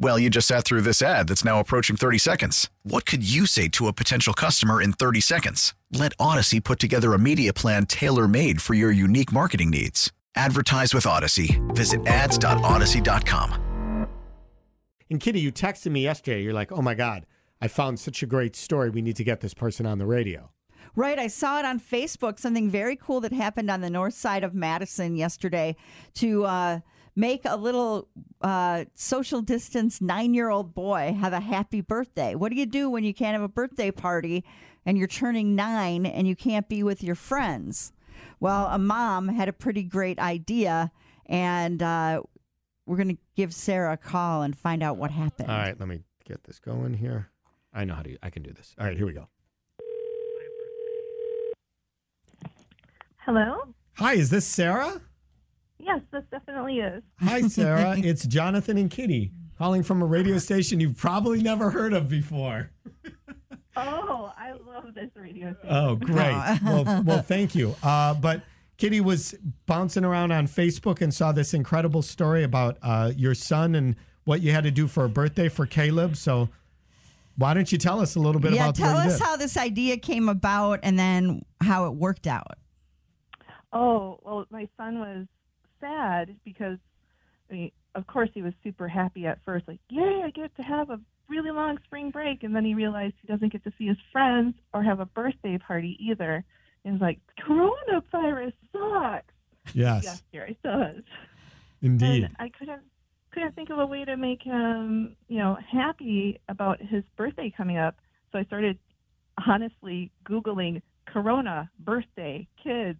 Well, you just sat through this ad that's now approaching 30 seconds. What could you say to a potential customer in 30 seconds? Let Odyssey put together a media plan tailor made for your unique marketing needs. Advertise with Odyssey. Visit ads.odyssey.com. And Kitty, you texted me yesterday. You're like, oh my God, I found such a great story. We need to get this person on the radio. Right. I saw it on Facebook, something very cool that happened on the north side of Madison yesterday to uh, make a little uh, social distance nine year old boy have a happy birthday. What do you do when you can't have a birthday party and you're turning nine and you can't be with your friends? Well, a mom had a pretty great idea, and uh, we're going to give Sarah a call and find out what happened. All right, let me get this going here. I know how to. I can do this. All right, here we go. Hello? Hi, is this Sarah? Yes, this definitely is. Hi, Sarah. it's Jonathan and Kitty calling from a radio station you've probably never heard of before. Oh, I love this radio station. Oh, great. well, well, thank you. Uh, but Kitty was bouncing around on Facebook and saw this incredible story about uh, your son and what you had to do for a birthday for Caleb. So, why don't you tell us a little bit yeah, about tell what you us did? how this idea came about and then how it worked out. Oh, well, my son was sad because, I mean, of course, he was super happy at first, like, yay, I get to have a really long spring break. And then he realized he doesn't get to see his friends or have a birthday party either. And he's like, coronavirus sucks. Yes, Yes, here it does. indeed. And I couldn't couldn't think of a way to make him, you know, happy about his birthday coming up. So I started honestly googling corona birthday kids,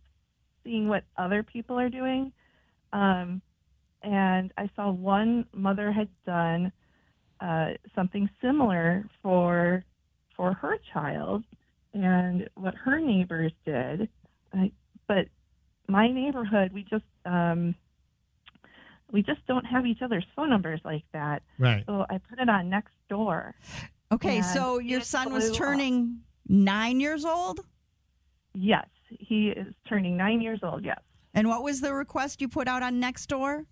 seeing what other people are doing. Um, and I saw one mother had done uh, something similar for for her child, and what her neighbors did. I, but my neighborhood, we just um, we just don't have each other's phone numbers like that. Right. So I put it on next door. Okay, so your son was blew up. turning nine years old? Yes, he is turning nine years old. Yes, And what was the request you put out on Nextdoor?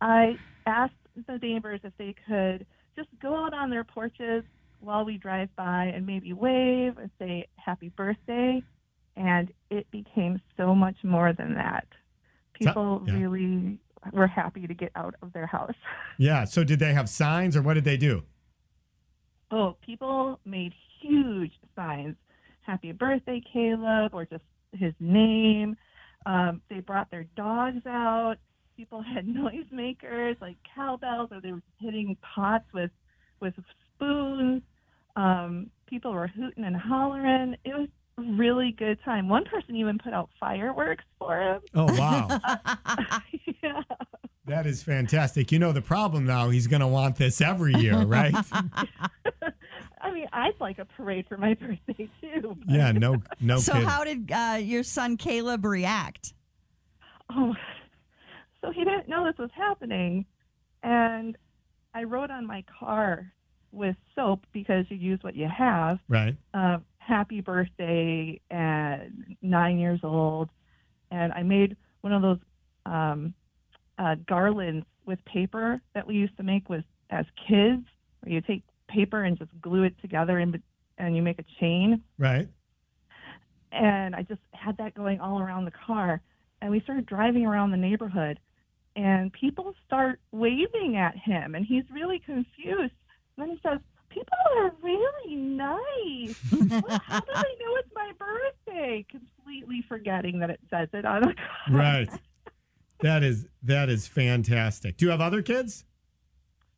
I asked the neighbors if they could just go out on their porches while we drive by and maybe wave and say happy birthday. And it became so much more than that. People yeah. really were happy to get out of their house. Yeah. So, did they have signs or what did they do? Oh, people made huge signs. Happy birthday, Caleb, or just his name. Um, they brought their dogs out. People had noisemakers like cowbells, or they were hitting pots with with spoons. Um, people were hooting and hollering. It was a really good time. One person even put out fireworks for him. Oh, wow. yeah. that is fantastic. You know, the problem now, he's going to want this every year, right? I mean, I'd like a parade for my birthday too. but- yeah. No, no so, kidding. how did uh, your son Caleb react? oh, so he didn't know this was happening. And I wrote on my car with soap because you use what you have. right. Uh, happy birthday and nine years old. And I made one of those um, uh, garlands with paper that we used to make with as kids, where you take paper and just glue it together and and you make a chain Right. and I just had that going all around the car. And we started driving around the neighborhood, and people start waving at him, and he's really confused. And then he says, "People are really nice. Well, How do they know it's my birthday?" Completely forgetting that it says it on the car. Right. That is that is fantastic. Do you have other kids?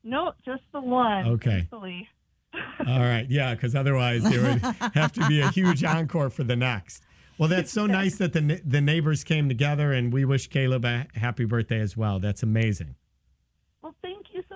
No, just the one. Okay. thankfully. All right. Yeah, because otherwise there would have to be a huge encore for the next. Well, that's so nice that the the neighbors came together, and we wish Caleb a happy birthday as well. That's amazing. Well, thank you so